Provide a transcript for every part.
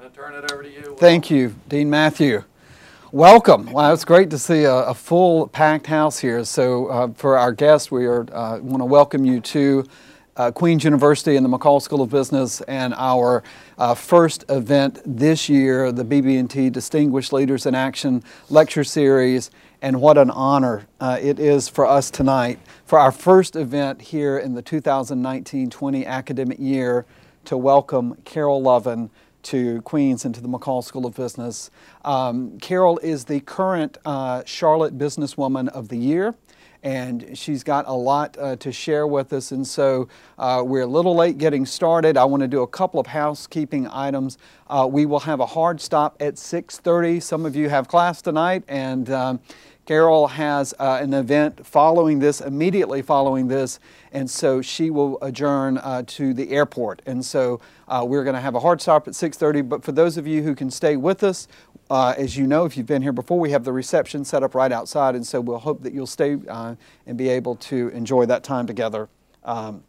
going to turn it over to you. Thank you, Dean Matthew. Welcome. Wow, it's great to see a, a full packed house here. So uh, for our guests, we are uh, want to welcome you to uh, Queens University and the McColl School of Business and our uh, first event this year, the BB&T Distinguished Leaders in Action Lecture Series. And what an honor uh, it is for us tonight for our first event here in the 2019-20 academic year to welcome Carol Lovin to Queens and to the McColl School of Business. Um, Carol is the current uh, Charlotte Businesswoman of the Year. And she's got a lot uh, to share with us, and so uh, we're a little late getting started. I want to do a couple of housekeeping items. Uh, we will have a hard stop at 6:30. Some of you have class tonight, and um, Carol has uh, an event following this, immediately following this, and so she will adjourn uh, to the airport. And so uh, we're going to have a hard stop at 6:30. But for those of you who can stay with us, uh, as you know, if you've been here before, we have the reception set up right outside, and so we'll hope that you'll stay uh, and be able to enjoy that time together. Um,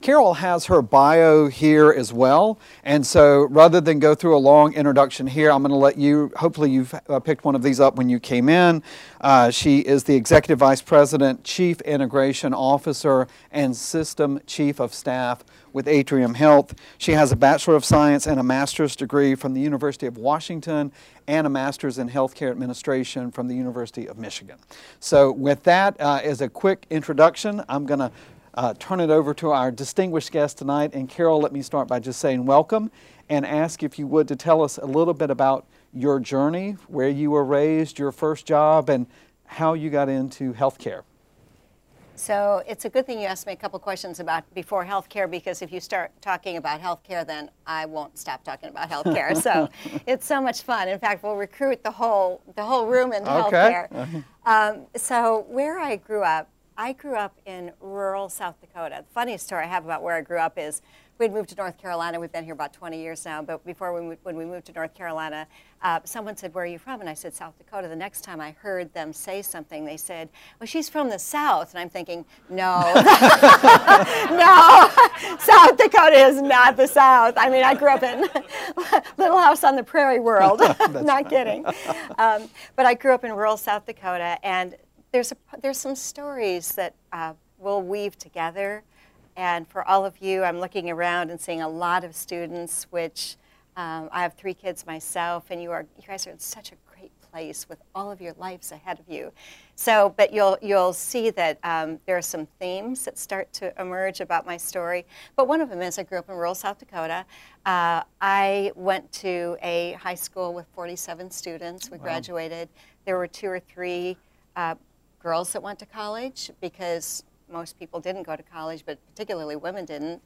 Carol has her bio here as well. And so rather than go through a long introduction here, I'm going to let you, hopefully, you've uh, picked one of these up when you came in. Uh, she is the Executive Vice President, Chief Integration Officer, and System Chief of Staff with Atrium Health. She has a Bachelor of Science and a Master's degree from the University of Washington and a Master's in Healthcare Administration from the University of Michigan. So, with that uh, as a quick introduction, I'm going to uh, turn it over to our distinguished guest tonight. And Carol, let me start by just saying welcome and ask if you would to tell us a little bit about your journey, where you were raised, your first job, and how you got into healthcare. So it's a good thing you asked me a couple questions about before healthcare because if you start talking about healthcare, then I won't stop talking about healthcare. so it's so much fun. In fact, we'll recruit the whole the whole room into okay. healthcare. Um, so where I grew up, I grew up in rural South Dakota. The funniest story I have about where I grew up is we'd moved to North Carolina. We've been here about 20 years now. But before we moved, when we moved to North Carolina, uh, someone said, "Where are you from?" And I said, "South Dakota." The next time I heard them say something, they said, "Well, she's from the South." And I'm thinking, "No, no, South Dakota is not the South." I mean, I grew up in Little House on the Prairie world. not kidding. Um, but I grew up in rural South Dakota, and there's, a, there's some stories that uh, we'll weave together. And for all of you, I'm looking around and seeing a lot of students, which um, I have three kids myself, and you, are, you guys are in such a great place with all of your lives ahead of you. So, but you'll, you'll see that um, there are some themes that start to emerge about my story. But one of them is I grew up in rural South Dakota. Uh, I went to a high school with 47 students. We wow. graduated. There were two or three uh, girls that went to college because most people didn't go to college, but particularly women didn't.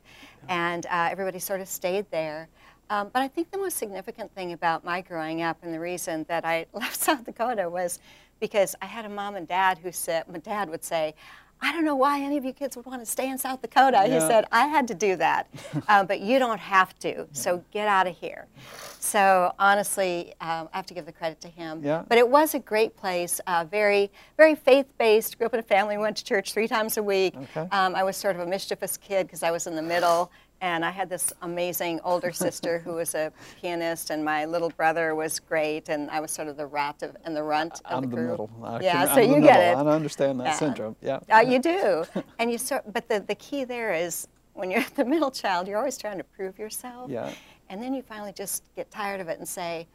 And uh, everybody sort of stayed there. Um, but I think the most significant thing about my growing up and the reason that I left South Dakota was because I had a mom and dad who said, my dad would say, I don't know why any of you kids would want to stay in South Dakota. Yeah. He said, I had to do that, uh, but you don't have to, so get out of here. So honestly, um, I have to give the credit to him. Yeah. But it was a great place, uh, very, very faith-based. Grew up in a family, went to church three times a week. Okay. Um, I was sort of a mischievous kid because I was in the middle and I had this amazing older sister who was a pianist, and my little brother was great, and I was sort of the rat of, and the runt of I'm the group. middle. I yeah, can, so I'm you get it. I understand that yeah. syndrome. Yeah. Uh, you do, and you sort. But the the key there is when you're the middle child, you're always trying to prove yourself. Yeah. And then you finally just get tired of it and say,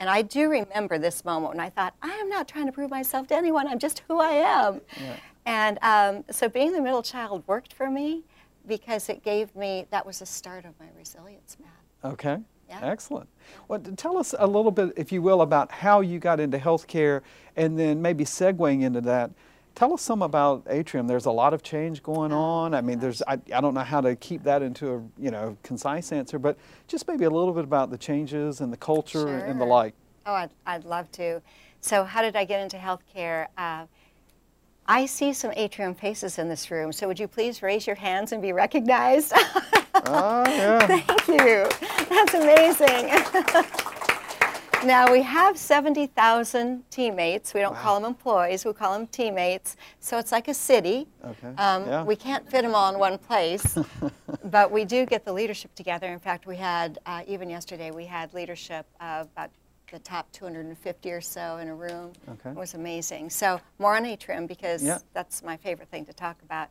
and I do remember this moment when I thought, I am not trying to prove myself to anyone. I'm just who I am. Yeah. And um, so being the middle child worked for me because it gave me, that was the start of my resilience map. Okay. Yeah. Excellent. Well, tell us a little bit, if you will, about how you got into healthcare and then maybe segueing into that. Tell us some about Atrium. There's a lot of change going on. I mean, there's I, I don't know how to keep that into a you know concise answer, but just maybe a little bit about the changes and the culture sure. and the like. Oh, I'd, I'd love to. So, how did I get into healthcare? Uh, I see some atrium faces in this room, so would you please raise your hands and be recognized? oh, yeah. Thank you. That's amazing. now we have 70,000 teammates. We don't wow. call them employees, we call them teammates. So it's like a city. Okay. Um, yeah. We can't fit them all in one place, but we do get the leadership together. In fact, we had, uh, even yesterday, we had leadership of about the top 250 or so in a room. Okay. It was amazing. So more on Atrium because yeah. that's my favorite thing to talk about.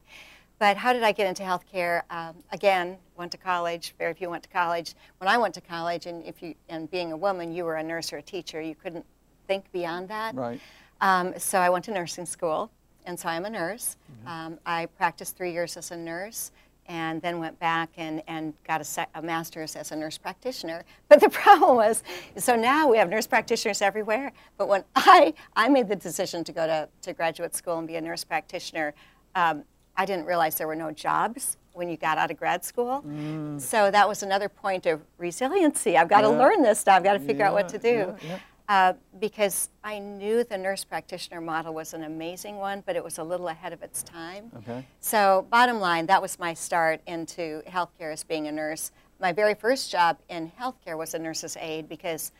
But how did I get into healthcare? Um, again, went to college. Very few went to college. When I went to college, and if you and being a woman, you were a nurse or a teacher. You couldn't think beyond that. Right. Um, so I went to nursing school, and so I'm a nurse. Mm-hmm. Um, I practiced three years as a nurse, and then went back and, and got a, a, master's as a nurse practitioner. But the problem was, so now we have nurse practitioners everywhere. But when I, I made the decision to go to, to graduate school and be a nurse practitioner, um, I didn't realize there were no jobs when you got out of grad school. Mm. So that was another point of resiliency. I've got yeah. to learn this stuff. I've got to figure yeah, out what to do. Yeah, uh, because I knew the nurse practitioner model was an amazing one, but it was a little ahead of its time. Okay. So bottom line, that was my start into healthcare as being a nurse. My very first job in healthcare was a nurse's aide because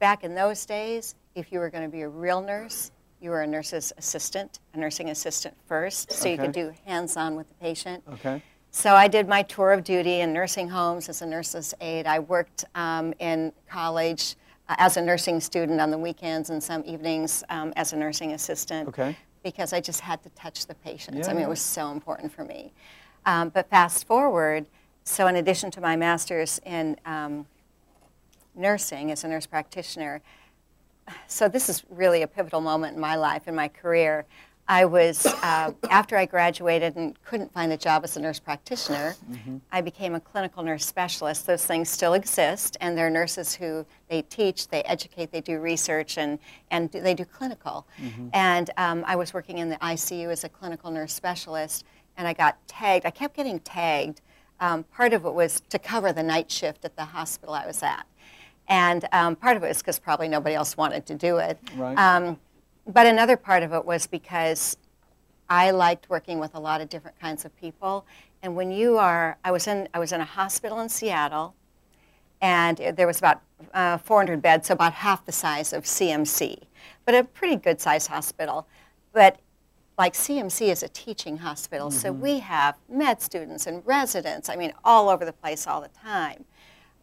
back in those days, if you were going to be a real nurse, you were a nurse's assistant, a nursing assistant first, so okay. you could do hands-on with the patient. Okay. So I did my tour of duty in nursing homes as a nurse's aide. I worked um, in college as a nursing student on the weekends and some evenings um, as a nursing assistant. Okay. Because I just had to touch the patients. Yeah. I mean, it was so important for me. Um, but fast forward, so in addition to my master's in um, nursing as a nurse practitioner, so this is really a pivotal moment in my life, in my career. I was, uh, after I graduated and couldn't find a job as a nurse practitioner, mm-hmm. I became a clinical nurse specialist. Those things still exist, and there are nurses who they teach, they educate, they do research, and, and they do clinical. Mm-hmm. And um, I was working in the ICU as a clinical nurse specialist, and I got tagged. I kept getting tagged. Um, part of it was to cover the night shift at the hospital I was at. And um, part of it was because probably nobody else wanted to do it. Right. But another part of it was because I liked working with a lot of different kinds of people. And when you are, I was in, I was in a hospital in Seattle, and there was about uh, 400 beds, so about half the size of CMC, but a pretty good sized hospital. But like CMC is a teaching hospital, mm-hmm. so we have med students and residents, I mean, all over the place all the time.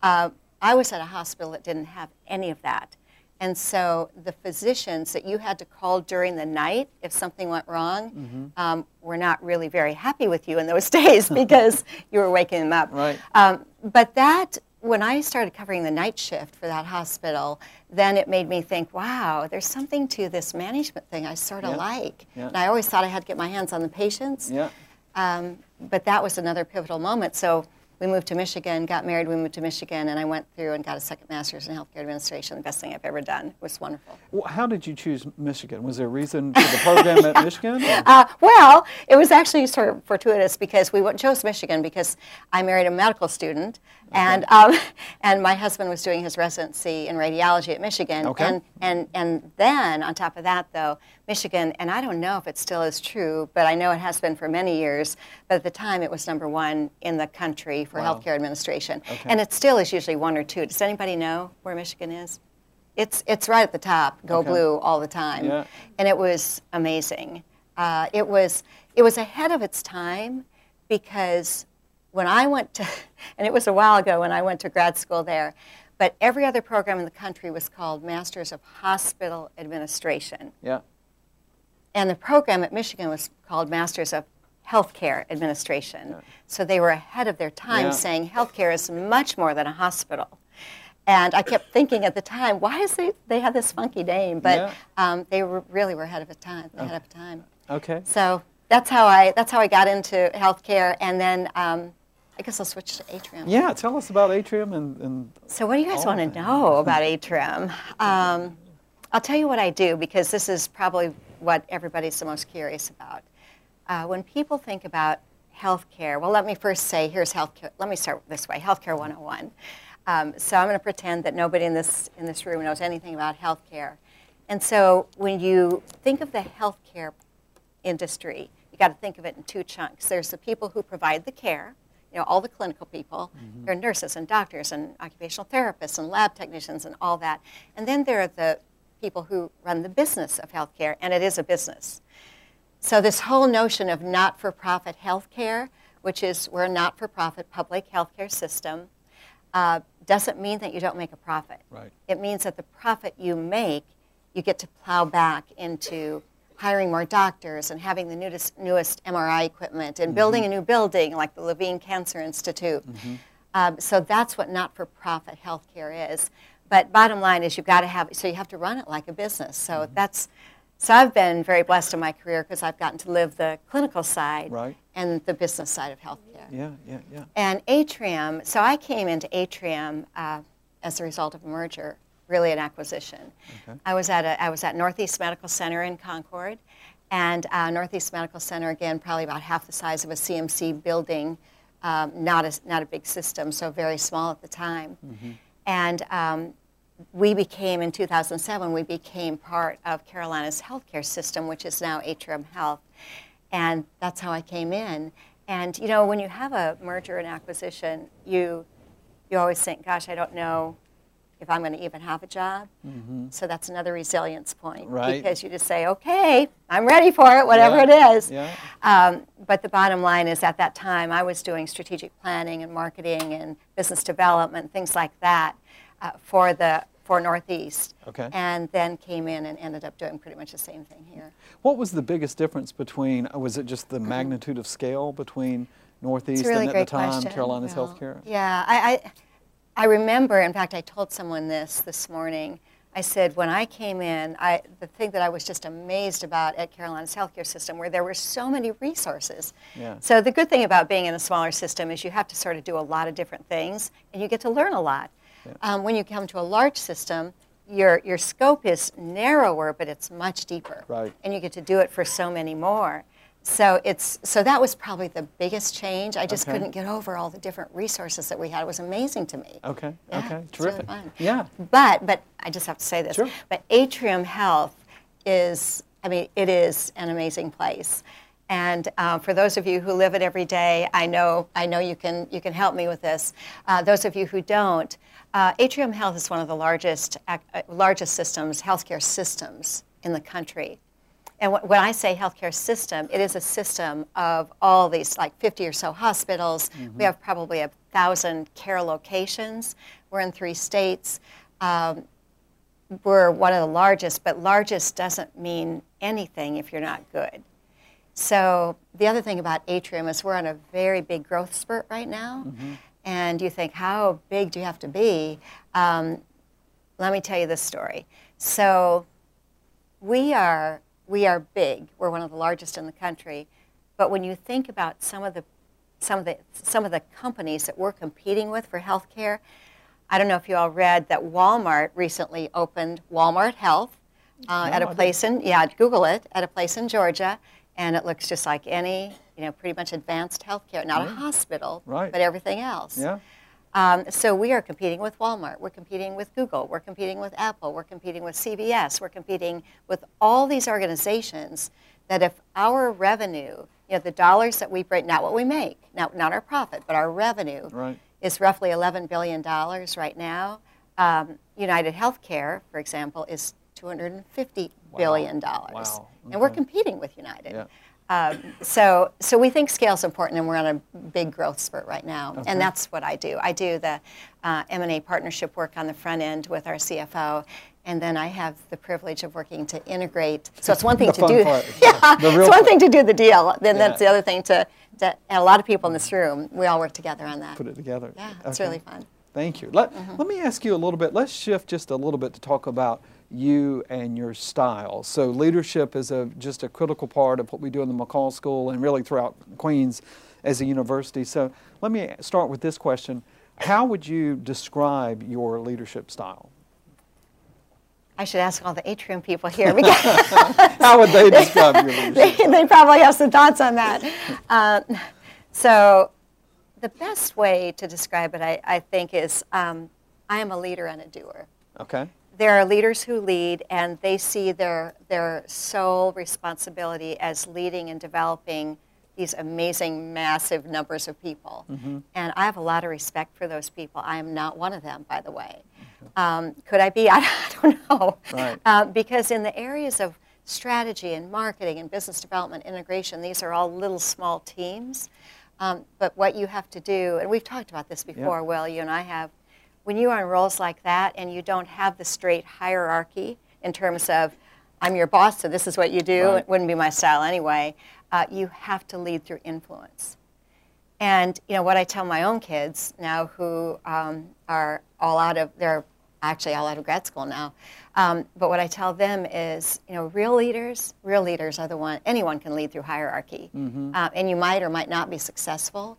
Uh, I was at a hospital that didn't have any of that. And so the physicians that you had to call during the night if something went wrong mm-hmm. um, were not really very happy with you in those days because you were waking them up. Right. Um, but that, when I started covering the night shift for that hospital, then it made me think, wow, there's something to this management thing I sort of yeah. like. Yeah. And I always thought I had to get my hands on the patients. Yeah. Um, but that was another pivotal moment. So we moved to Michigan, got married, we moved to Michigan, and I went through and got a second master's in healthcare administration. The best thing I've ever done. It was wonderful. Well, how did you choose Michigan? Was there a reason for the program at Michigan? Uh, well, it was actually sort of fortuitous because we chose Michigan because I married a medical student, okay. and um, and my husband was doing his residency in radiology at Michigan. Okay. And, and, and then, on top of that, though, Michigan, and I don't know if it still is true, but I know it has been for many years, but at the time it was number one in the country for wow. healthcare administration. Okay. And it still is usually one or two. Does anybody know where Michigan is? It's, it's right at the top, go blue all the time. Yeah. And it was amazing. Uh, it, was, it was ahead of its time because when I went to, and it was a while ago when I went to grad school there, but every other program in the country was called Masters of Hospital Administration. Yeah. And the program at Michigan was called Masters of Healthcare Administration. Yeah. So they were ahead of their time yeah. saying healthcare is much more than a hospital. And I kept thinking at the time, why is they, they have this funky name? But yeah. um, they were, really were ahead of time. Ahead of time. Okay. So that's how I that's how I got into healthcare, and then um, I guess I'll switch to Atrium. Yeah, tell us about Atrium and. and so what do you guys want to know about Atrium? Um, I'll tell you what I do because this is probably what everybody's the most curious about. Uh, when people think about healthcare, well, let me first say here's healthcare. Let me start this way Healthcare 101. Um, so I'm going to pretend that nobody in this, in this room knows anything about healthcare. And so when you think of the healthcare industry, you got to think of it in two chunks. There's the people who provide the care, you know, all the clinical people. Mm-hmm. There are nurses and doctors and occupational therapists and lab technicians and all that. And then there are the people who run the business of healthcare, and it is a business. So this whole notion of not-for-profit healthcare, which is we're a not-for-profit public healthcare system, uh, doesn't mean that you don't make a profit. Right. It means that the profit you make, you get to plow back into hiring more doctors and having the newest, newest MRI equipment and building a new building like the Levine Cancer Institute. Um, so that's what not-for-profit healthcare is. But bottom line is you've got to have, so you have to run it like a business. So that's, so I've been very blessed in my career because I've gotten to live the clinical side Right. and the business side of healthcare. Yeah, yeah, yeah. And Atrium, so I came into Atrium uh, as a result of a merger, really an acquisition. Okay. I was at a, I was at Northeast Medical Center in Concord, and uh, Northeast Medical Center again probably about half the size of a CMC building, um, not a not a big system, so very small at the time. And um, we became in 2007 we became part of Carolinas healthcare system, which is now Atrium Health, and that's how I came in. And you know, when you have a merger and acquisition, you you always think, "Gosh, I don't know if I'm going to even have a job." So that's another resilience point Mm-hmm. Right. because you just say, "Okay, I'm ready for it, whatever Yeah, it is." yeah. Um, but the bottom line is, at that time, I was doing strategic planning and marketing and business development, things like that, uh, for the for Northeast. Okay. And then came in and ended up doing pretty much the same thing here. What was the biggest difference between, uh, was it just the magnitude of scale between Northeast really and at the time question. Carolinas Bill. Healthcare? Yeah, I, I, I remember. In fact, I told someone this this morning. I said when I came in, I, the thing that I was just amazed about at Carolinas healthcare system, where there were so many resources. Yeah. So the good thing about being in a smaller system is you have to sort of do a lot of different things, and you get to learn a lot. Um, when you come to a large system, your your scope is narrower, but it's much deeper. Right. And you get to do it for so many more. So it's so that was probably the biggest change. I just Okay. couldn't get over all the different resources that we had. It was amazing to me. Okay, Yeah, okay, really terrific. fun. Yeah, But but I just have to say this. Sure. But Atrium Health is I mean it is an amazing place. And uh, for those of you who live it every day, I know I know you can you can help me with this. Uh, those of you who don't, uh, Atrium Health is one of the largest uh, largest systems healthcare systems in the country. And when I say healthcare system, it is a system of all these, like 50 or so hospitals. We have probably a thousand care locations. We're in three states. Um, we're one of the largest, but largest doesn't mean anything if you're not good. So the other thing about Atrium is we're on a very big growth spurt right now. And you think, how big do you have to be? Um, let me tell you this story. So we are we are big. We're one of the largest in the country. But when you think about some of the some of the some of the companies that we're competing with for healthcare, I don't know if you all read that Walmart recently opened Walmart Health uh, No, at a place in yeah Google it at a place in Georgia, and it looks just like any you know pretty much advanced healthcare, not a hospital, Right. but everything else. yeah, Um, so we are competing with Walmart, we're competing with Google, we're competing with Apple, we're competing with CVS, we're competing with all these organizations that if our revenue, you know, the dollars that we bring, not what we make, not, not our profit, but our revenue right. is roughly $11 billion right now. Um, United Healthcare, for example, is $250 billion. Wow. And we're competing with United. Yeah. Um, so, so we think scale is important, and we're on a big growth spurt right now. Okay. And that's what I do. I do the uh, M&A partnership work on the front end with our CFO, and then I have the privilege of working to integrate. So it's one thing to do. part. yeah, The it's one part. thing to do the deal. Then Yeah. that's the other thing to, to. And a lot of people in this room, we all work together on that. Put it together. Yeah, it's really fun. Thank you. Let, Mm-hmm. let me ask you a little bit. Let's shift just a little bit to talk about you and your style. So leadership is a, just a critical part of what we do in the McColl School and really throughout Queens as a university. So let me start with this question. How would you describe your leadership style? I should ask all the atrium people here because How would they describe your leadership? they, they probably have some thoughts on that. Um, so, the best way to describe it, I, I think, is um, I am a leader and a doer. Okay. There are leaders who lead, and they see their, their sole responsibility as leading and developing these amazing, massive numbers of people. Mm-hmm. And I have a lot of respect for those people. I am not one of them, by the way. Um, could I be? I don't know. Right. Uh, because in the areas of strategy and marketing and business development, integration, these are all little small teams. Um, but what you have to do, and we've talked about this before, Yep. Will, you and I have, when you are in roles like that and you don't have the straight hierarchy in terms of, I'm your boss, so this is what you do, Right. it wouldn't be my style anyway, uh, you have to lead through influence. And you know what I tell my own kids now, who um, are all out of they're actually all out of grad school now. Um, but what I tell them is, you know, real leaders, real leaders are the one. Anyone can lead through hierarchy, uh, and you might or might not be successful.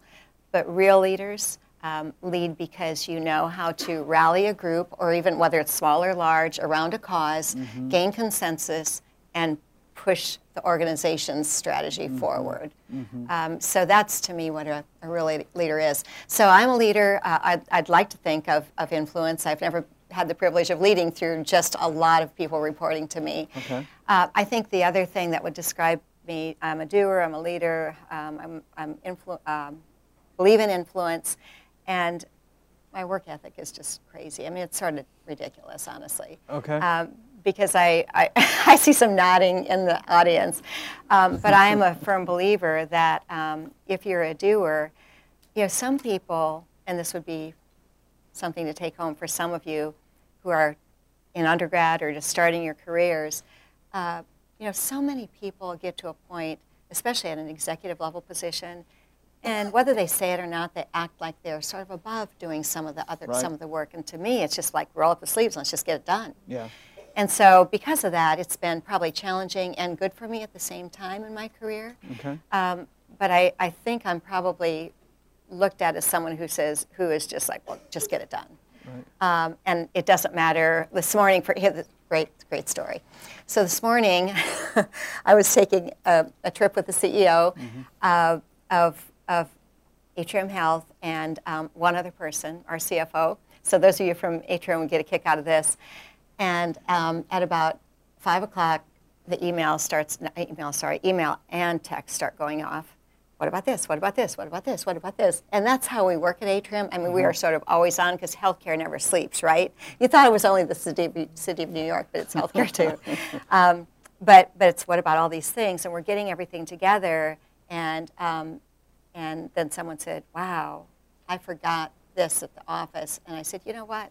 But real leaders um, lead because you know how to rally a group, or even whether it's small or large, around a because gain consensus, and push the organization's strategy forward. Um, so that's to me what a, a real leader is. So I'm a leader. Uh, I'd, I'd like to think of, of influence. I've never had the privilege of leading through just a lot of people reporting to me. Okay. Uh, I think the other thing that would describe me, I'm a doer, I'm a leader, um, I'm, I'm influ- um, believe in influence, and my work ethic is just crazy. I mean, it's sort of ridiculous, honestly. Okay. Um, because I, I, I see some nodding in the audience. Um, but I am a firm believer that um, if you're a doer, you know, some people, and this would be something to take home for some of you who are in undergrad or just starting your careers, uh, you know, so many people get to a point, especially at an executive level position, and whether they say it or not, they act like they're sort of above doing some of the other Right. some of the work. And to me, it's just like roll up the sleeves, let's just get it done. Yeah. And so, because of that, it's been probably challenging and good for me at the same time in my career. Okay. Um, but I, I think I'm probably looked at as someone who says, who is just like, well, just get it done. Right. Um, and it doesn't matter. This morning, for here, great, great story. So this morning, I was taking a, a trip with the CEO uh, of, of Atrium Health and um, one other person, our CFO. So those of you from Atrium will get a kick out of this. And um, at about five o'clock, the email starts. Email, sorry, email and text start going off. What about this? What about this? What about this? What about this? And that's how we work at Atrium. I mean, we are sort of always on because healthcare never sleeps, right? You thought it was only the city of, city of New York, but it's healthcare too. um, but but it's what about all these things? And we're getting everything together. And um, and then someone said, "Wow, I forgot this at the office." And I said, "You know what?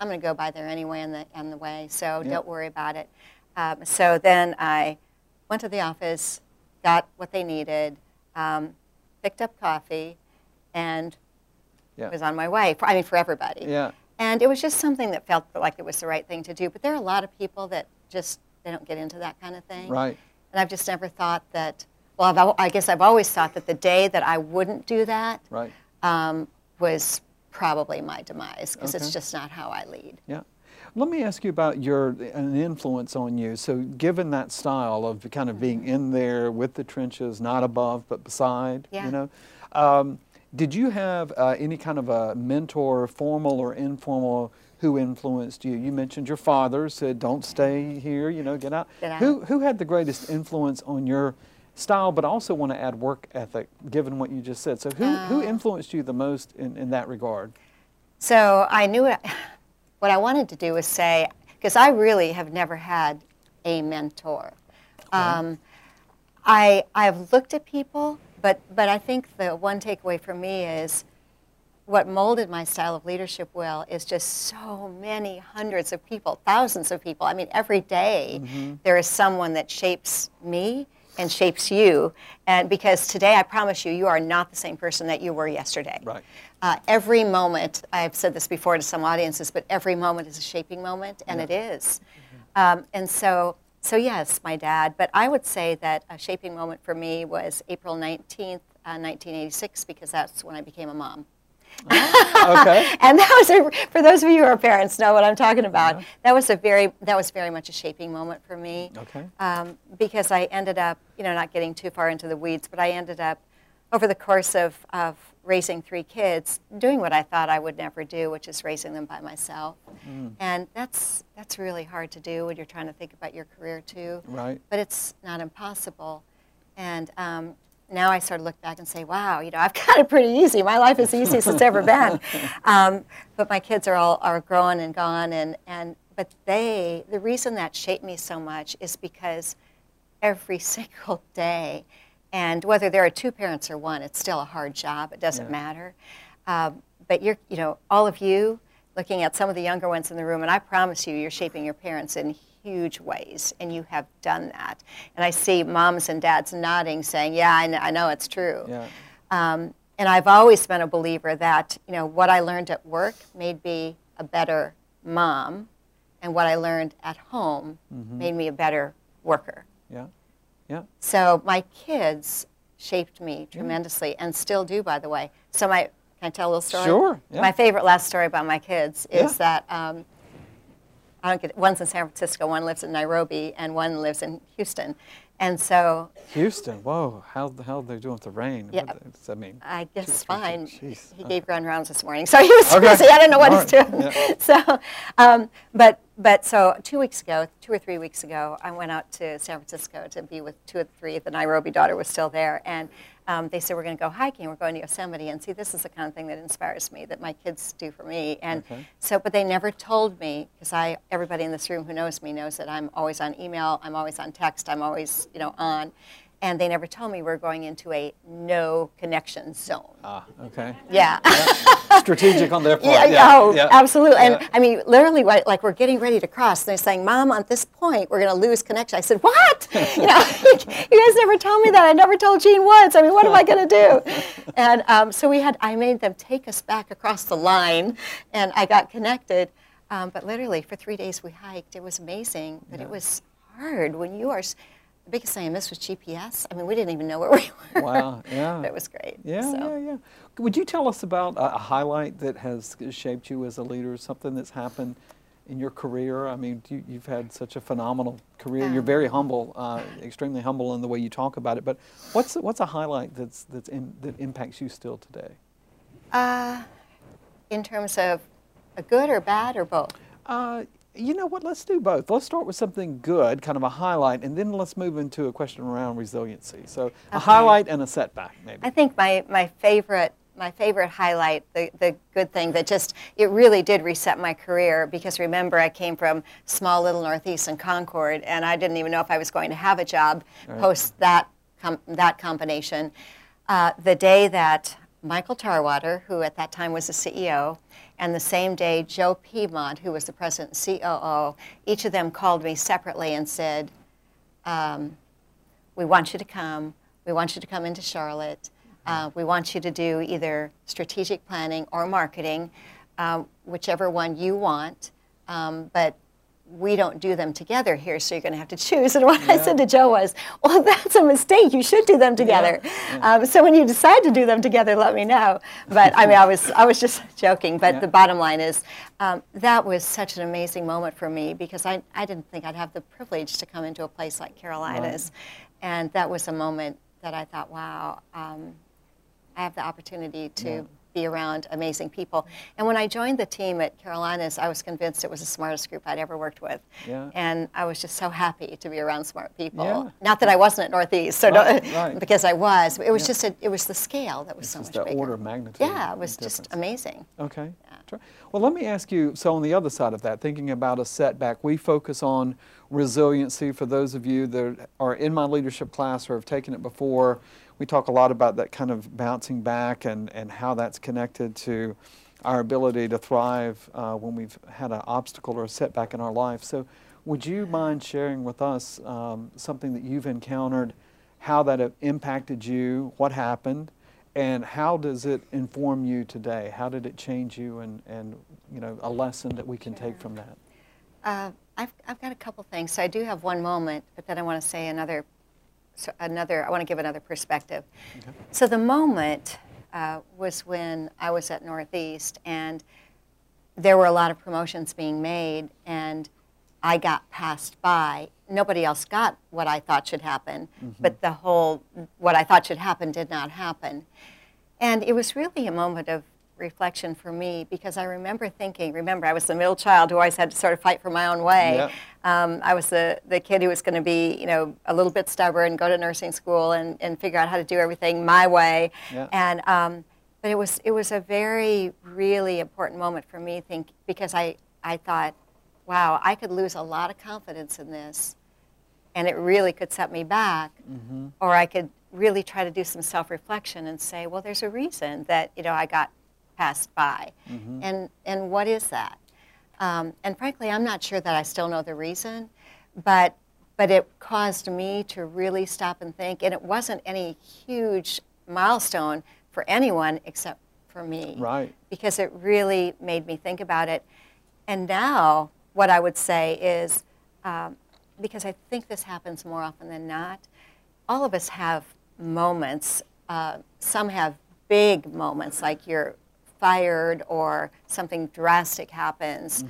I'm going to go by there anyway on the on the way, so Yeah. don't worry about it." Um, so then I went to the office, got what they needed, um, picked up coffee, and Yeah. was on my way. For, I mean, for everybody. Yeah. And it was just something that felt like it was the right thing to do. But there are a lot of people that just they don't get into that kind of thing. Right. And I've just never thought that. Well, I've, I guess I've always thought that the day that I wouldn't do that Right. um, was probably my demise because Okay. it's just not how I lead. Yeah. Let me ask you about your an influence on you. So, given that style of kind of being in there with the trenches, not above but beside, Yeah. you know, um, did you have uh, any kind of a mentor, formal or informal, who influenced you? You mentioned your father said, "Don't stay here," you know, get out. Get Who out. who had the greatest influence on your style, but also want to add work ethic, given what you just said? So, who who Uh. influenced you the most in, in that regard? So I knew it, what I wanted to do was say, because I really have never had a mentor. Um, I, I've looked at people, but, but I think the one takeaway for me is what molded my style of leadership well is just so many hundreds of people, thousands of people. I mean, every day there is someone that shapes me and shapes you. And because today, I promise you, you are not the same person that you were yesterday. Right. Uh, every moment, I've said this before to some audiences, but every moment is a shaping moment, and it is. Um, and so, so yes, my dad. But I would say that a shaping moment for me was April 19th, uh, 1986, because that's when I became a mom. Okay. And that was a, for those of you who are parents know what I'm talking about. That was a very that was very much a shaping moment for me. Okay. Um, because I ended up, you know, not getting too far into the weeds, but I ended up over the course of, of raising three kids, doing what I thought I would never do, which is raising them by myself. And that's that's really hard to do when you're trying to think about your career too Right. but it's not impossible. And um, now I sort of look back and say, wow, you know, I've got it pretty easy. My life is the easiest it's ever been. Um, but my kids are all are grown and gone, and, and but they, the reason that shaped me so much is because every single day, and whether there are two parents or one, it's still a hard job. It doesn't Yeah. matter. Um, but you're, you know, all of you looking at some of the younger ones in the room, and I promise you, you're shaping your parents in huge ways, and you have done that. And I see moms and dads nodding, saying, "Yeah, I know, I know it's true." Yeah. Um, and I've always been a believer that you know what I learned at work made me a better mom, and what I learned at home made me a better worker. Yeah. Yeah. So my kids shaped me tremendously, and still do, by the way. So my can I tell a little story? Sure, yeah. My favorite last story about my kids is Yeah. that um, get one's in San Francisco, one lives in Nairobi, and one lives in Houston, and so Houston. Whoa. How the hell are they doing with the rain? Yeah. What does that mean? I guess Jeez, fine. jeez. He gave grand rounds this morning, so he was Okay. busy. I don't know what All he's right. doing. Yeah. So, um, but but so two weeks ago, two or three weeks ago, I went out to San Francisco to be with two the three. The Nairobi daughter was still there, and um, they said we're going to go hiking. We're going to Yosemite, and see, this is the kind of thing that inspires me that my kids do for me. And Okay. so, but they never told me because I everybody in this room who knows me knows that I'm always on email. I'm always on text. I'm always you know on. And they never told me we're going into a no connection zone. Ah. Okay. Yeah. Strategic on their part. Yeah, Yeah. oh, yeah. absolutely. And Yeah. I mean, literally, like we're getting ready to cross, and they're saying, "Mom, at this point, we're going to lose connection." I said, "What? you know, you guys never told me that. I never told Gene Woods. I mean, what am I going to do?" And um, so we had, I made them take us back across the line, and I got connected. Um, but literally, for three days we hiked. It was amazing, but it was hard when you are. The biggest thing I missed was GPS. I mean, we didn't even know where we were. Wow. Yeah. It was great. Yeah, so. yeah, yeah. Would you tell us about a, a highlight that has shaped you as a leader, something that's happened in your career? I mean, you, you've had such a phenomenal career. You're very humble, uh, extremely humble in the way you talk about it. But what's what's a highlight that's that's in, that impacts you still today? Uh, in terms of a good or bad or both? Uh, you know what? Let's do both. Let's start with something good, kind of a highlight, and then let's move into a question around resiliency. So a highlight and a setback, maybe. I think my, my favorite my favorite highlight, the, the good thing that just it really did reset my career because remember I came from small little Northeast and Concord and I didn't even know if I was going to have a job Right. post that com- that combination. Uh, the day that Michael Tarwater, who at that time was the CEO, and the same day Joe Piemont, who was the president and COO, each of them called me separately and said, um, we want you to come. We want you to come into Charlotte. Uh, we want you to do either strategic planning or marketing, um, whichever one you want. Um, but we don't do them together here, so you're going to have to choose. And what I said to Joe was, well, that's a mistake. You should do them together. Um, so when you decide to do them together, let me know. But I mean, I was, I was just joking. But Yeah. the bottom line is, um, that was such an amazing moment for me because I, I didn't think I'd have the privilege to come into a place like Carolinas. And that was a moment that I thought, wow, um, I have the opportunity to Yeah. Be around amazing people. And when I joined the team at Carolinas, I was convinced it was the smartest group I'd ever worked with. Yeah. And I was just so happy to be around smart people. Yeah. Not that I wasn't at Northeast, so Right, don't, right. because I was. It was Yeah. just a, it was the scale that was It's so much the bigger. order of magnitude. Yeah, it was just amazing. Okay. Sure. Well, let me ask you so, on the other side of that, thinking about a setback, we focus on resiliency for those of you that are in my leadership class or have taken it before. We talk a lot about that kind of bouncing back and, and how that's connected to our ability to thrive uh, when we've had an obstacle or a setback in our life. So, would you mind sharing with us um, something that you've encountered, how that have impacted you, what happened, and how does it inform you today? How did it change you, and, and you know a lesson that we can take from that? Uh, I've, I've got a couple things. So I do have one moment, but then I want to say another, another. I want to give another perspective. So the moment uh, was when I was at Northeast, and there were a lot of promotions being made, and I got passed by. Nobody else got what I thought should happen, but the whole what I thought should happen did not happen. And it was really a moment of reflection for me because I remember thinking, remember, I was the middle child who always had to sort of fight for my own way. Yep. Um, I was the, the kid who was going to be, you know, a little bit stubborn, go to nursing school and, and figure out how to do everything my way. And, um, but it was, it was a very, really important moment for me think, because I, I thought, wow, I could lose a lot of confidence in this and it really could set me back. Mm-hmm. Or I could really try to do some self-reflection and say, well, there's a reason that, you know, I got passed by. Mm-hmm. And, and what is that? Um, and frankly, I'm not sure that I still know the reason, but, but it caused me to really stop and think. And it wasn't any huge milestone for anyone except for me. Right. Because it really made me think about it. And now, what I would say is, um, because I think this happens more often than not, all of us have moments. Uh, some have big moments, like you're fired or something drastic happens.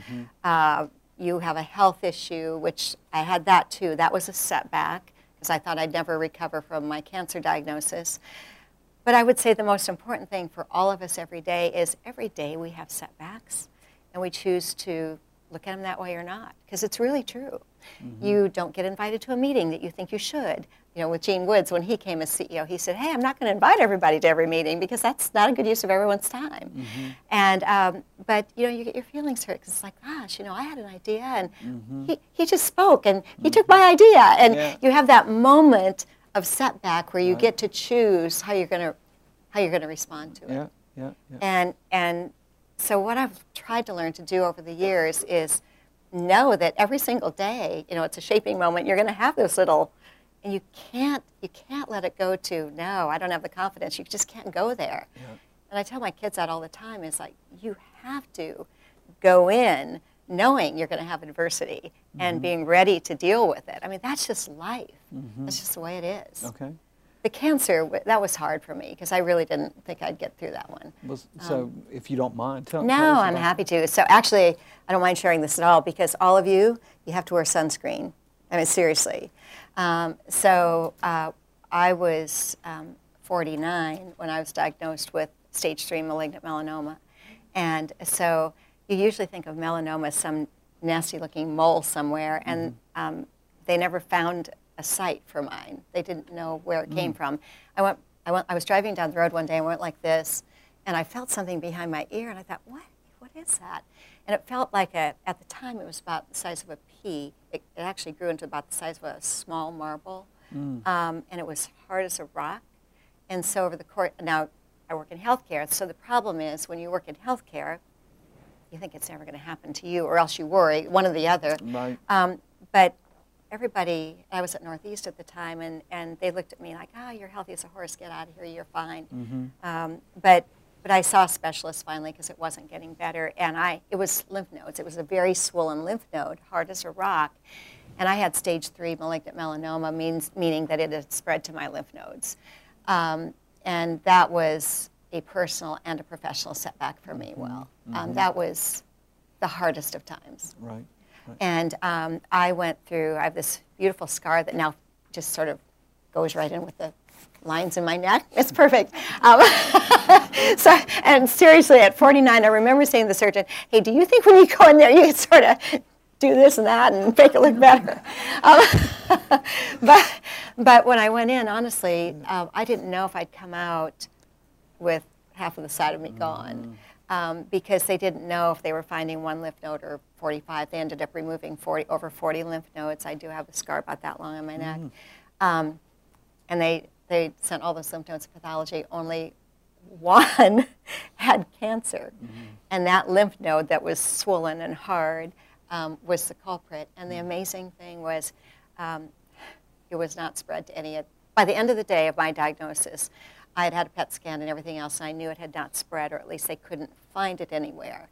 Uh, you have a health issue, which I had that too. That was a setback because I thought I'd never recover from my cancer diagnosis. But I would say the most important thing for all of us every day is every day we have setbacks and we choose to look at them that way or not because it's really true. You don't get invited to a meeting that you think you should. You know, with Gene Woods, when he came as CEO, he said, "Hey, I'm not going to invite everybody to every meeting because that's not a good use of everyone's time." Mm-hmm. And um, but you know, you get your feelings hurt because it's like, gosh, you know, I had an idea and mm-hmm. he, he just spoke and he mm-hmm. took my idea, and Yeah. you have that moment of setback where you Right. get to choose how you're going to how you're going to respond to it. Yeah, yeah, yeah. And and so what I've tried to learn to do over the years is know that every single day, you know, it's a shaping moment. You're going to have those little, and you can't you can't let it go to no. I don't have the confidence. You just can't go there. Yeah. And I tell my kids that all the time. it's like you have to go in knowing you're going to have adversity and being ready to deal with it. I mean, that's just life. That's just the way it is. Okay. The cancer that was hard for me because I really didn't think I'd get through that one. Was, so, if you don't mind, tell, Um, No, tell I'm happy to. So actually, I don't mind sharing this at all because all of you, you have to wear sunscreen. I mean, seriously. Um, so uh, I was um, 49 when I was diagnosed with stage three malignant melanoma. And so you usually think of melanoma as some nasty looking mole somewhere, and um, they never found a site for mine. They didn't know where it came from. I went, I went, I was driving down the road one day and went like this, and I felt something behind my ear, and I thought, what? What is that? And it felt like a, at the time it was about the size of a pea. It, it actually grew into about the size of a small marble, um, and it was hard as a rock. And so over the course, now I work in healthcare, so the problem is when you work in healthcare, you think it's never going to happen to you, or else you worry, one or the other. Right. Um, but everybody, I was at Northeast at the time, and, and they looked at me like, oh, you're healthy as a horse, get out of here, you're fine. Um, but, but I saw a specialist finally because it wasn't getting better, and I, it was lymph nodes. It was a very swollen lymph node, hard as a rock. And I had stage three malignant melanoma, means, meaning that it had spread to my lymph nodes. Um, and that was a personal and a professional setback for me, Well, um, that was the hardest of times. Right. right. And um, I went through, I have this beautiful scar that now just sort of goes right in with the lines in my neck. It's perfect. Um, so, and seriously, at 49, I remember saying to the surgeon, hey, do you think when you go in there, you can sort of do this and that and make it look better? Um, but, but when I went in, honestly, um, I didn't know if I'd come out with half of the side of me gone um, because they didn't know if they were finding one lymph node or 45. They ended up removing 40, over 40 lymph nodes. I do have a scar about that long on my neck. Um, and they, they sent all those lymph nodes to pathology. Only one had cancer. And that lymph node that was swollen and hard um, was the culprit. And the amazing thing was um, it was not spread to any. By the end of the day of my diagnosis, I had had a PET scan and everything else, and I knew it had not spread, or at least they couldn't find it anywhere.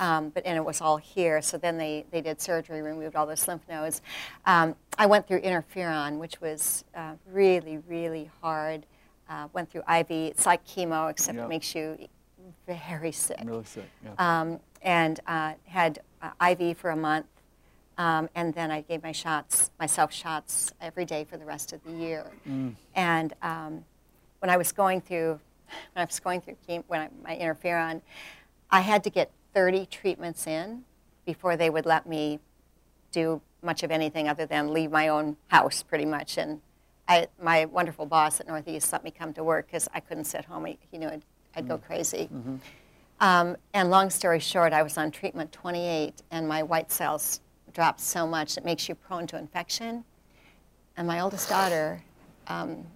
Um, but and it was all here. So then they, they did surgery, removed all those lymph nodes. Um, I went through interferon, which was uh, really, really hard. Uh, went through IV. It's like chemo, except Yeah. it makes you very sick Really sick. Yeah. um, and uh, had uh, IV for a month. Um, and then I gave my shots, myself shots every day for the rest of the year. And um, when I was going through when I was going through chemo, when I, my interferon, I had to get 30 treatments in before they would let me do much of anything other than leave my own house, pretty much. And I, my wonderful boss at Northeast let me come to work because I couldn't sit home. He, you know, I'd, I'd mm-hmm. go crazy. Mm-hmm. Um, and long story short, I was on treatment 28, and my white cells dropped so much it makes you prone to infection. And my oldest daughter um,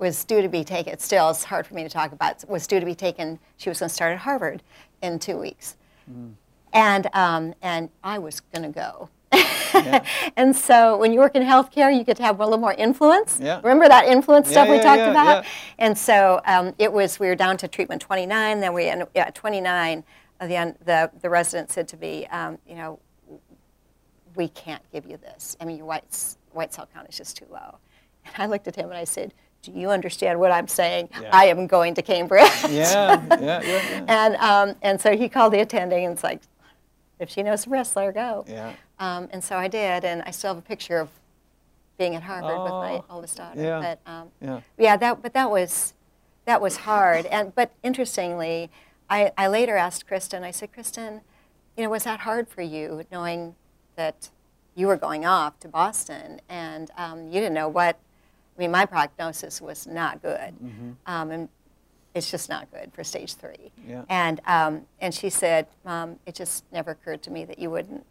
was due to be taken. Still, it's hard for me to talk about. Was due to be taken. She was going to start at Harvard in two weeks, mm. and um, and I was going to go. Yeah. and so when you work in healthcare, you get to have a little more influence. Yeah. Remember that influence yeah, stuff we talked about? And so um, it was, we were down to treatment 29, then we, at 29, uh, the, the, the resident said to me, um, you know, we can't give you this. I mean, your white, white cell count is just too low. And I looked at him and I said, do you understand what I'm saying? Yeah. I am going to Cambridge. yeah, yeah, yeah, yeah. And, um, and so he called the attending and it's like, if she knows the rest, let her go. Yeah. Um, and so I did, and I still have a picture of being at Harvard oh, with my oh, oldest daughter. Yeah. But, um, yeah. yeah, that, but that was, that was hard. And, but interestingly, I, I later asked Kristen, I said, Kristen, you know, was that hard for you, knowing that you were going off to Boston and um, you didn't know what mean, my prognosis was not good, mm-hmm. um, and it's just not good for stage three. Yeah. And um, and she said, Mom, it just never occurred to me that you wouldn't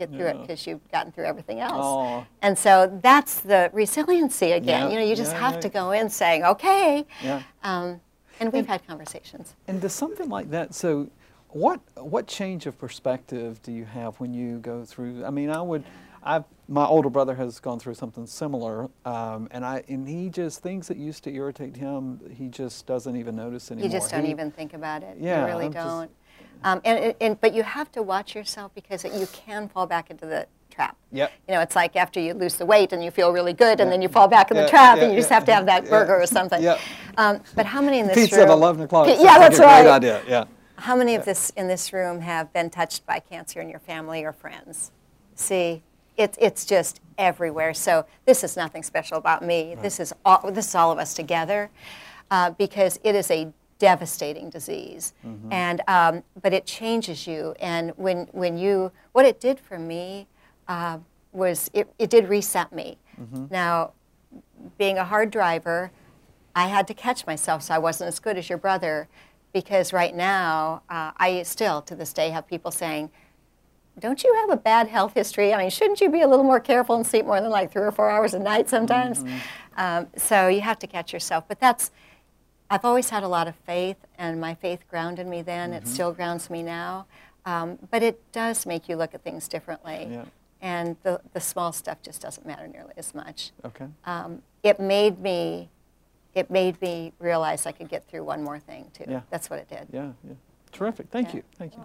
get through yeah. it because you've gotten through everything else. Aww. And so that's the resiliency again. Yeah. You know, you just have to go in saying, okay. Yeah. Um, and we've and, had conversations. And does something like that, so what, what change of perspective do you have when you go through? I mean, I would, I've, my older brother has gone through something similar, um, and I and he just things that used to irritate him, he just doesn't even notice anymore. You just don't he, even think about it. Yeah, you really I'm don't. Just, um, and, and but you have to watch yourself because you can fall back into the trap. Yep. You know, it's like after you lose the weight and you feel really good, and then you fall back in the trap, and you just have to have that burger or something. Yeah. Um, but how many in this Pizza room? Pizza at 11 o'clock. yeah, that's like right. Great idea. Yeah. How many of this in this room have been touched by cancer in your family or friends? See, it's it's just everywhere. So this is nothing special about me. Right. This is all, this is all of us together, uh, because it is a devastating disease, mm-hmm. and um, but it changes you. And when when you what it did for me uh, was it, it did reset me. Mm-hmm. Now, being a hard driver, I had to catch myself so I wasn't as good as your brother because right now uh, I still to this day have people saying, "Don't you have a bad health history? I mean, shouldn't you be a little more careful and sleep more than like three or four hours a night sometimes?" Mm-hmm. Um, so you have to catch yourself. But that's I've always had a lot of faith, and my faith grounded me then. Mm-hmm. It still grounds me now. Um, but it does make you look at things differently. Yeah. And the, the small stuff just doesn't matter nearly as much. Okay. Um, it made me it made me realize I could get through one more thing too. Yeah. That's what it did. Yeah, yeah. Terrific. Thank yeah. you. Thank you.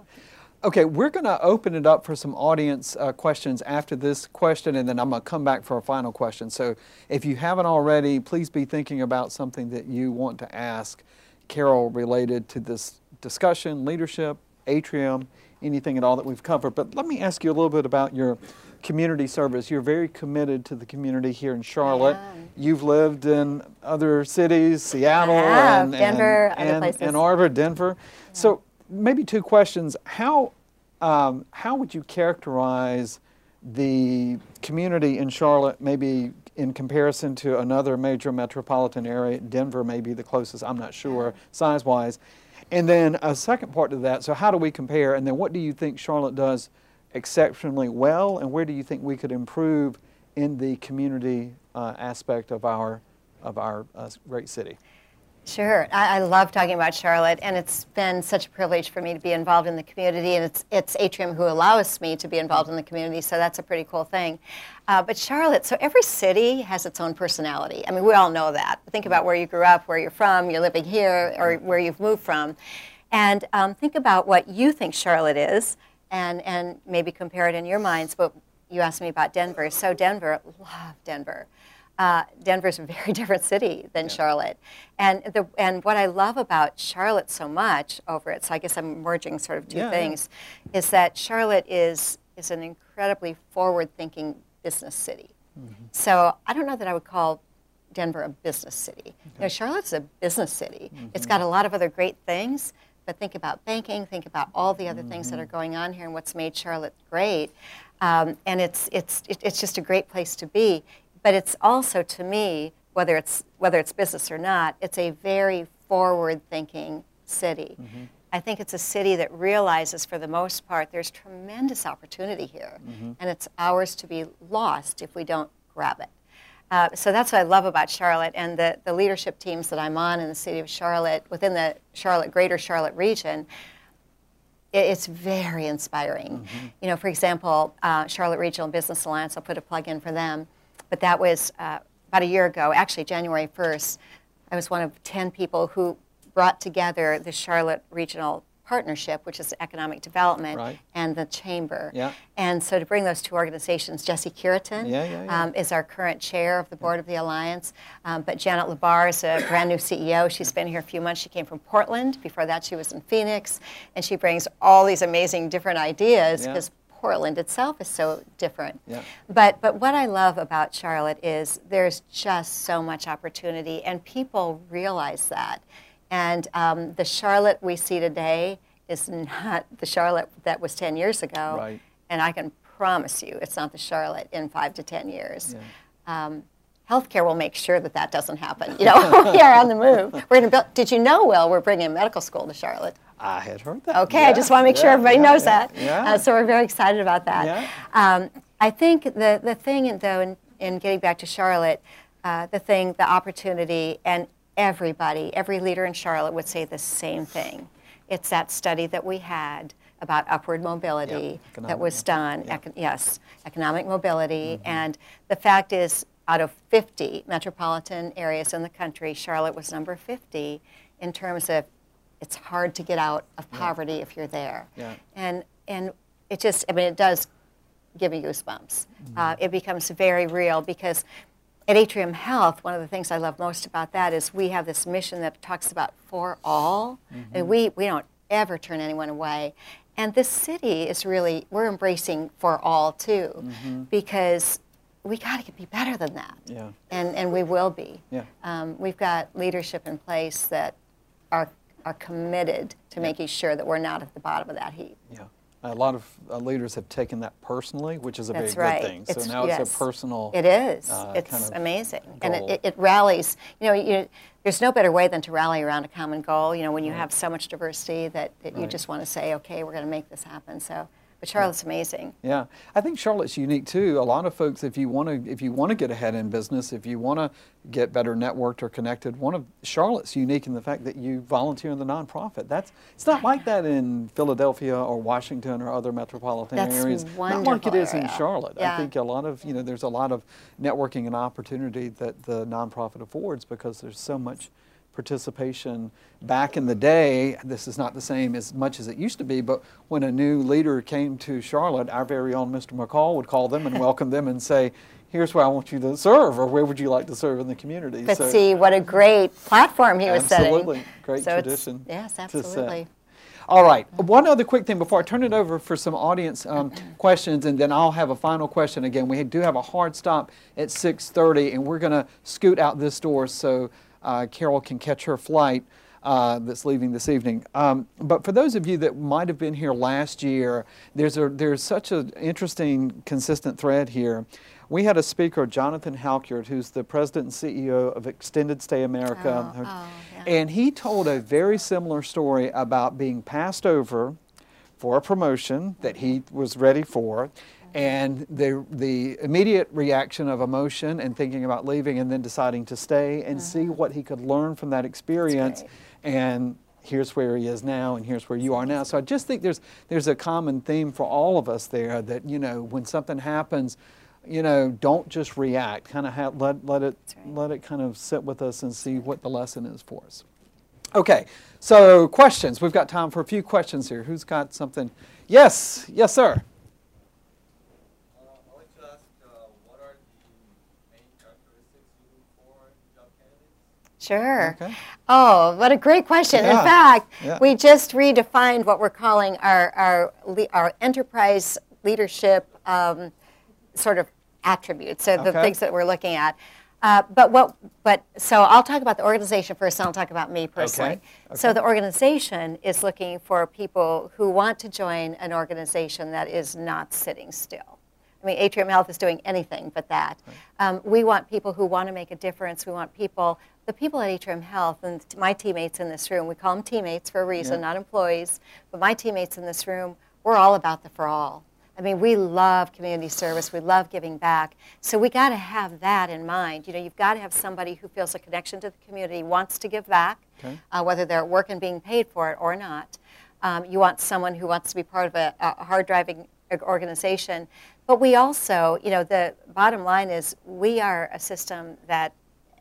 Okay, we're going to open it up for some audience uh, questions after this question, and then I'm going to come back for a final question. So if you haven't already, please be thinking about something that you want to ask Carol related to this discussion, leadership, atrium, anything at all that we've covered. But let me ask you a little bit about your community service. You're very committed to the community here in Charlotte. You've lived in other cities, Seattle and, Denver, and, other places. Ann Arbor, Denver. Yeah. So maybe two questions. How, um, how would you characterize the community in Charlotte maybe in comparison to another major metropolitan area? Denver may be the closest, I'm not sure, size-wise. And then a second part to that, so how do we compare? And then what do you think Charlotte does exceptionally well, and where do you think we could improve in the community uh, aspect of our of our uh, great city? Sure, I, I, love talking about Charlotte, and it's been such a privilege for me to be involved in the community, and it's it's Atrium who allows me to be involved in the community, so that's a pretty cool thing. Uh, but Charlotte, so every city has its own personality. I mean, we all know that. Think about where you grew up, where you're from, you're living here, or where you've moved from, and um, think about what you think Charlotte is, and, and maybe compare it in your minds. But you asked me about Denver. So Denver, love Denver. Uh, Denver's a very different city than yeah. Charlotte. And, the, and what I love about Charlotte so much over it, so I guess I'm merging sort of two yeah, things, yeah. is that Charlotte is, is an incredibly forward-thinking business city. Mm-hmm. So I don't know that I would call Denver a business city. You know, Charlotte's a business city. It's got a lot of other great things, but think about banking, think about all the other things that are going on here and what's made Charlotte great. Um, and it's, it's, it- it's just a great place to be. But it's also, to me, whether it's, whether it's business or not, it's a very forward thinking city. I think it's a city that realizes, for the most part, there's tremendous opportunity here, and it's ours to be lost if we don't grab it. Uh, so that's what I love about Charlotte and the, the leadership teams that I'm on in the city of Charlotte, within the Charlotte, greater Charlotte region. It, it's very inspiring. You know, for example, uh, Charlotte Regional Business Alliance, I'll put a plug in for them, but that was uh, about a year ago, actually January 1st. I was one of 10 people who brought together the Charlotte Regional Partnership, which is economic development, Right. and the chamber. Yeah. And so to bring those two organizations, Jesse Cureton Yeah, yeah. Um, is our current chair of the board of the alliance. Um, but Janet LaBar is a brand new CEO. She's been here a few months. She came from Portland. Before that, she was in Phoenix, and she brings all these amazing different ideas Yeah. because Portland itself is so different. Yeah. But but what I love about Charlotte is there's just so much opportunity, and people realize that. And um, the Charlotte we see today is not the Charlotte that was 10 years ago. Right. And I can promise you, it's not the Charlotte in five to 10 years. Um, healthcare will make sure that that doesn't happen. You know, we are on the move. We're going to build. Did you know, Will, we're bringing medical school to Charlotte? I had heard that. Okay, Yeah, I just want to make sure everybody yeah, knows yeah, that. Yeah. Uh, so we're very excited about that. Yeah. Um, I think the, the thing, though, in, in getting back to Charlotte, uh, the thing, the opportunity, and everybody, every leader in Charlotte would say the same thing. It's that study that we had about upward mobility that economic was done. yeah. econ- yes, economic mobility. And the fact is, out of 50 metropolitan areas in the country, Charlotte was number 50 in terms of it's hard to get out of poverty if you're there. Yeah. And, and it just, I mean, it does give me goosebumps. Uh, it becomes very real because at Atrium Health, one of the things I love most about that is we have this mission that talks about for all, and we, we don't ever turn anyone away. And this city is really, we're embracing for all too, because we got to be better than that. Yeah. And, and we will be. Yeah. Um, we've got leadership in place that are, are committed to making sure that we're not at the bottom of that heap. Yeah. A lot of uh, leaders have taken that personally, which is a That's very right. good thing. So It's- now it's a personal. It is. uh, it's kind of amazing, and it, it, it rallies. You know, you, there's no better way than to rally around a common goal. You know, when you have so much diversity that, that you just want to say, okay, we're going to make this happen. So, but Charlotte's amazing. Yeah, I think Charlotte's unique too. A lot of folks, if you want to, if you want to get ahead in business, if you want to get better networked or connected, one of Charlotte's unique in the fact that you volunteer in the nonprofit. That's it's not like that in Philadelphia or Washington or other metropolitan That's areas. Not like it is in. Charlotte. I think a lot of you know, there's a lot of networking and opportunity that the nonprofit affords because there's so much participation back in the day this is not the same as much as it used to be but when a new leader came to charlotte our very own mr McColl would call them and welcome them and say here's where i want you to serve or where would you like to serve in the community But So- see, what a great platform he was setting. absolutely great So tradition Yes, absolutely. all right. One other quick thing before I turn it over for some audience um, questions, and then I'll have a final question. Again, we do have a hard stop at 6:30, and we're going to scoot out this door so Carol can catch her flight. Uh, that's leaving this evening. Um, but for those of you that might have been here last year, there's a there's such an interesting, consistent thread here. We had a speaker, Jonathan Halkyard, who's the president and CEO of Extended Stay America. Oh, oh, yeah. And he told a very similar story about being passed over for a promotion that he was ready for, and the, the immediate reaction of emotion and thinking about leaving and then deciding to stay and see what he could learn from that experience. And here's where he is now, and here's where you are now. So I just think there's, there's a common theme for all of us there that, you know, when something happens, you know, don't just react. Kind of ha- let, let it right. let it kind of sit with us and see what the lesson is for us. Okay, so questions. We've got time for a few questions here. Who's got something? Yes, yes, sir. Uh, I'd like to ask, uh, what are the main characteristics you look for in job candidates? Sure. Okay. Oh, what a great question. Yeah. In fact, Yeah. we just redefined what we're calling our, our, our enterprise leadership um, sort of attributes, so the Okay. things that we're looking at. Uh, but what? But so I'll talk about the organization first, and I'll talk about me personally. Okay, So the organization is looking for people who want to join an organization that is not sitting still. I mean, Atrium Health is doing anything but that. Um, we want people who want to make a difference. We want people, the people at Atrium Health, and my teammates in this room, we call them teammates for a reason, Yeah. not employees, but my teammates in this room, we're all about the for all. I mean, we love community service. We love giving back. So we got to have that in mind. You know, you've got to have somebody who feels a connection to the community, wants to give back, Okay. uh, whether they're at work and being paid for it or not. Um, you want someone who wants to be part of a, a hard driving organization. But we also, you know, the bottom line is we are a system that,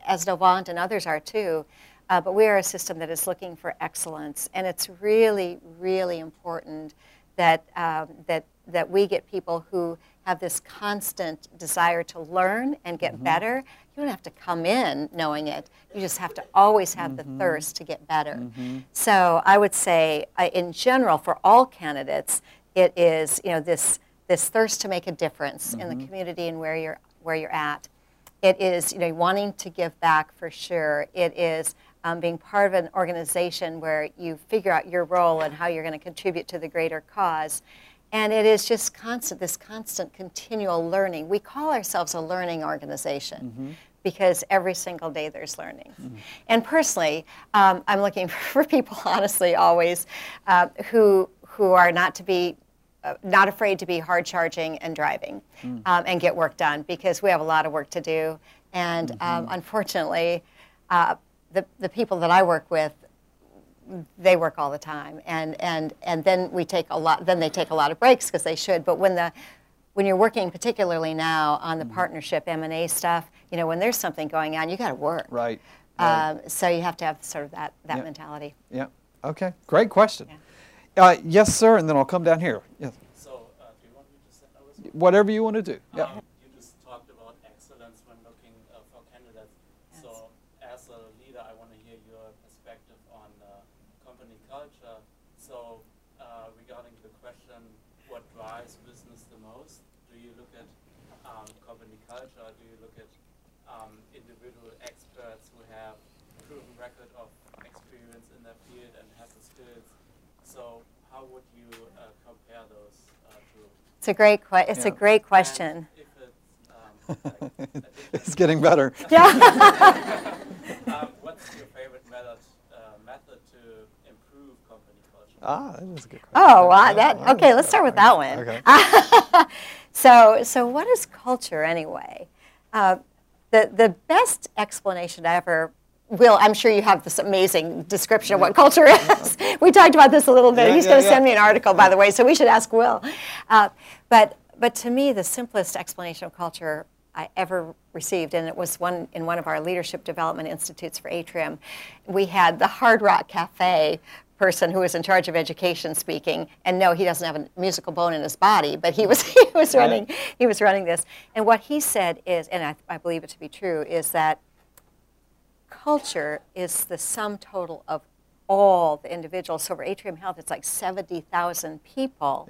as Novant and others are too, uh, but we are a system that is looking for excellence. And it's really, really important that, um, that, that we get people who have this constant desire to learn and get better. You don't have to come in knowing it. You just have to always have the thirst to get better. So I would say, uh, in general, for all candidates, it is you know this this thirst to make a difference in the community and where you're where you're at. It is you know wanting to give back for sure. It is um, being part of an organization where you figure out your role and how you're going to contribute to the greater cause. And it is just constant, this constant continual learning. We call ourselves a learning organization because every single day there's learning. And personally, um, I'm looking for people, honestly, always, uh, who, who are not to be not afraid to be hard charging and driving um, and get work done because we have a lot of work to do. And um, unfortunately, uh, the, the people that I work with, they work all the time. And, and, and then we take a lot, then they take a lot of breaks because they should. But when the, when you're working particularly now on the partnership M&A stuff, you know, when there's something going on, you got to work. Right. right. Um, so you have to have sort of that, that Yeah. mentality. yeah. Okay. Great question. Uh, yes, sir. And then I'll come down here. Yes. So, uh, do you want me to send over? Whatever you want to do. Yeah. Um, you just talked about excellence when looking uh, for candidates. So, as a leader, I want to hear your perspective on uh, company culture. So, uh, regarding the question, what drives business the most? Do you look at um, company culture? Do you look at um, individual experts who have proven record of experience in their field and have the skills? So, how would you uh, compare those uh, two? It's a great, que- it's a great question. it's, um, like It's getting better. Yeah. um, what's your favorite method uh, method to improve company culture? Ah, that is a good question. Oh, wow, that, yeah, okay, let's start with that one. Okay. so, so what is culture anyway? Uh, the, the best explanation I ever Will, I'm sure you have this amazing description of what culture is. we talked about this a little bit. Yeah, He's yeah, going to yeah. send me an article, by the way, so we should ask Will. Uh, but, but to me, the simplest explanation of culture I ever received, and it was one in one of our leadership development institutes for Atrium. We had the Hard Rock Cafe person who was in charge of education speaking, and no, he doesn't have a musical bone in his body, but he was he was running he was running this. And what he said is, and I, I believe it to be true, is that culture is the sum total of all the individuals. So for Atrium Health, it's like 70,000 people.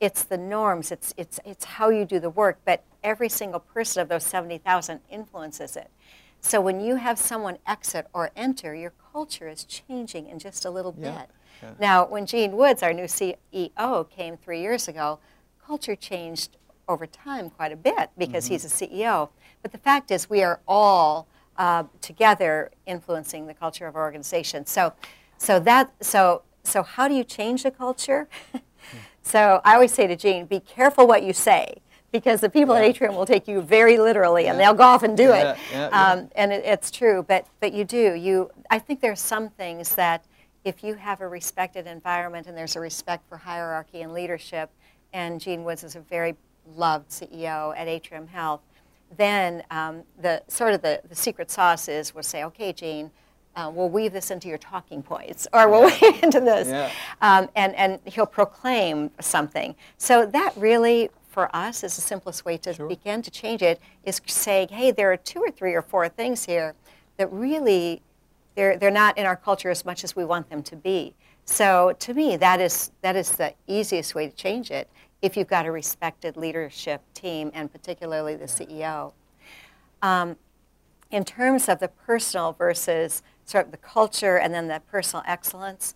It's the norms, it's, it's, it's how you do the work, but every single person of those 70,000 influences it. So when you have someone exit or enter, your culture is changing in just a little Yeah, bit. yeah. Now, when Gene Woods, our new CEO, came three years ago, culture changed over time quite a bit because mm-hmm. he's a CEO. But the fact is, we are all uh, together influencing the culture of our organization. So, so that so so how do you change the culture? so I always say to Gene, be careful what you say. Because the people at Atrium will take you very literally, and they'll go off and do Yeah, it. yeah, yeah. Um, and it, it's true, but but you do. You, I think there's some things that if you have a respected environment and there's a respect for hierarchy and leadership, and Gene Woods is a very loved CEO at Atrium Health, then um, the sort of the, the secret sauce is we'll say, okay, Gene, uh, we'll weave this into your talking points, or we'll weave into this, Yeah. um, and and he'll proclaim something. So that really. For us, is the simplest way to Sure. begin to change it is saying, hey, there are two or three or four things here that really they're, they're not in our culture as much as we want them to be. So to me, that is, that is the easiest way to change it if you've got a respected leadership team and particularly the CEO. Um, in terms of the personal versus sort of the culture and then the personal excellence,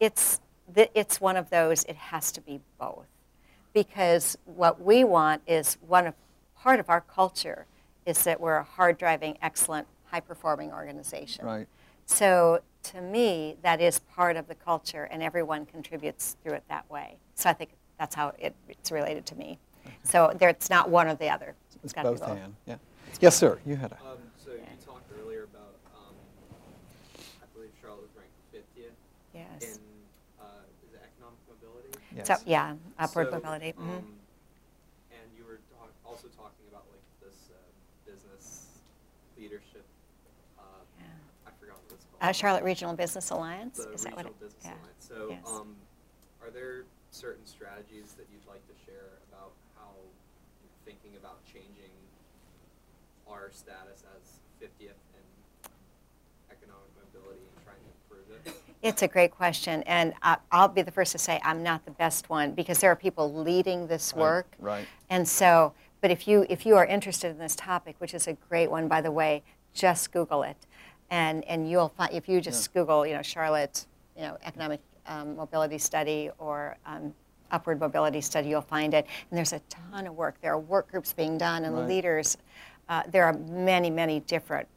it's, it's one of those, it has to be both. Because what we want is one of, part of our culture is that we're a hard driving, excellent, high performing organization. Right. So to me, that is part of the culture, and everyone contributes through it that way. So I think that's how it, it's related to me. So there, it's not one or the other. It's, got both to both. hand. Yeah. Yes, sir. You had a. Um, so you talked earlier about, um, I believe Charlotte was ranked 50th Yes. in, uh, is it economic mobility? yes. So yeah, upward So, mobility. mhm. um, and you were talk- also talking about like this uh, business leadership. Uh, I forgot what it's called. Uh, Charlotte Regional Business Alliance. The is that what Regional it? Business yeah. Alliance. So, Yes. um, are there certain strategies that you'd like to share about how you're thinking about changing our status as 50th in economic mobility and trying to improve it? It's a great question, and I, I'll be the first to say I'm not the best one because there are people leading this work. right. And so, but if you if you are interested in this topic, which is a great one by the way, just Google it, and and you'll find if you just Google you know Charlotte you know economic um, mobility study or um, upward mobility study, you'll find it. And there's a ton of work. There are work groups being done and Right. leaders. Uh, there are many many different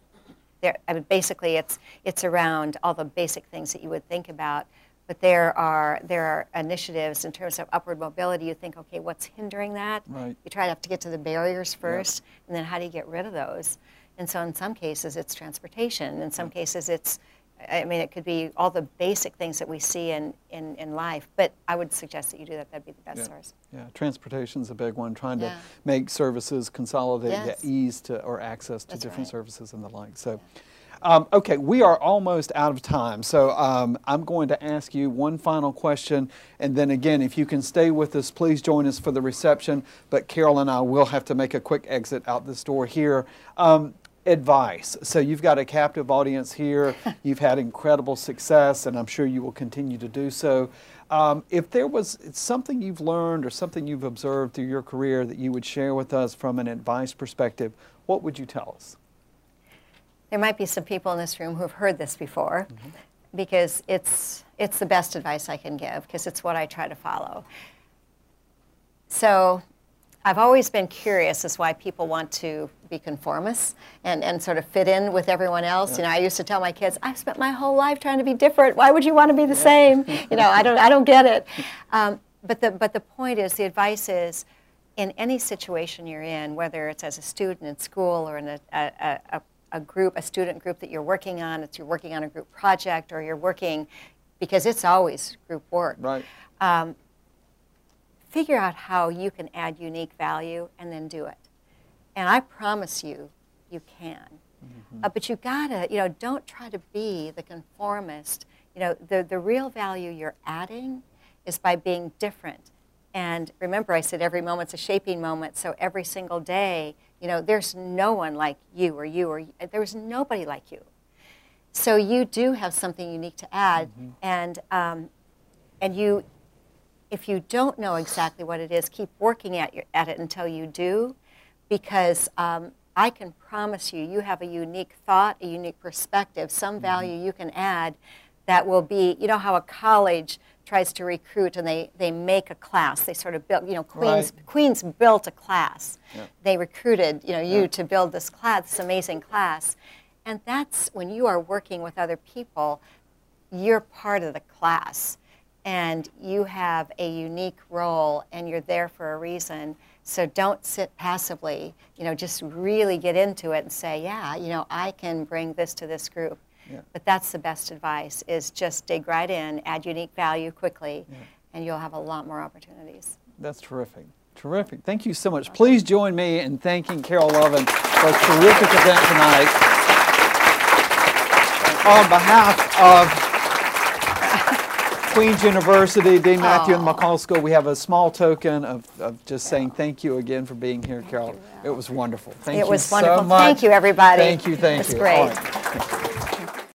there, I mean, basically, it's it's around all the basic things that you would think about. But there are there are initiatives in terms of upward mobility. You think, okay, what's hindering that? Right. You try to have to get to the barriers first, and then how do you get rid of those? And so, in some cases, it's transportation. In some cases, it's I mean, it could be all the basic things that we see in, in, in life. But I would suggest that you do that. That'd be the best Yeah. source. Yeah, transportation's a big one, trying Yeah. to make services consolidate, Yes. ease to or access to That's different right. services and the like. So, um, okay, we are almost out of time. So um, I'm going to ask you one final question, and then again, if you can stay with us, please join us for the reception. But Carol and I will have to make a quick exit out this door here. Um, advice. So you've got a captive audience here. You've had incredible success, and I'm sure you will continue to do so. Um, if there was something you've learned or something you've observed through your career that you would share with us from an advice perspective, what would you tell us? There might be some people in this room who have heard this before because it's, it's the best advice I can give because it's what I try to follow. So I've always been curious as why people want to be conformists and, and sort of fit in with everyone else. You know, I used to tell my kids, I've spent my whole life trying to be different. Why would you want to be the same? You know, I don't, I don't get it. Um, but, the, but the point is, the advice is, in any situation you're in, whether it's as a student in school or in a, a, a, a group, a student group that you're working on, it's you're working on a group project or you're working, because it's always group work. Right. Um, figure out how you can add unique value and then do it. And I promise you, you can. Uh, but you gotta, you know, don't try to be the conformist. You know, the, the real value you're adding is by being different. And remember, I said every moment's a shaping moment. So every single day, you know, there's no one like you or you or there's nobody like you. So you do have something unique to add, and um, and you, if you don't know exactly what it is, keep working at your, at it until you do, because um, I can promise you, you have a unique thought, a unique perspective, some value you can add that will be, you know how a college tries to recruit and they, they make a class. They sort of build, you know, Queens, Right. Queens built a class. Yeah. They recruited, you know, you Yeah. to build this class, this amazing class. And that's when you are working with other people, you're part of the class and you have a unique role and you're there for a reason. So don't sit passively, you know, just really get into it and say, yeah, you know, I can bring this to this group. Yeah. But that's the best advice is just dig right in, add unique value quickly, and you'll have a lot more opportunities. That's terrific. Terrific. Thank you so much. Please join me in thanking Carol Lovin for a terrific event tonight. On behalf of Queens University, Dean Matthew and. McColl School, we have a small token of, of just saying thank you again for being here, Carol. It was wonderful. Thank It you was so wonderful. much. Thank you, everybody. Thank you, thank It was you. great. All right.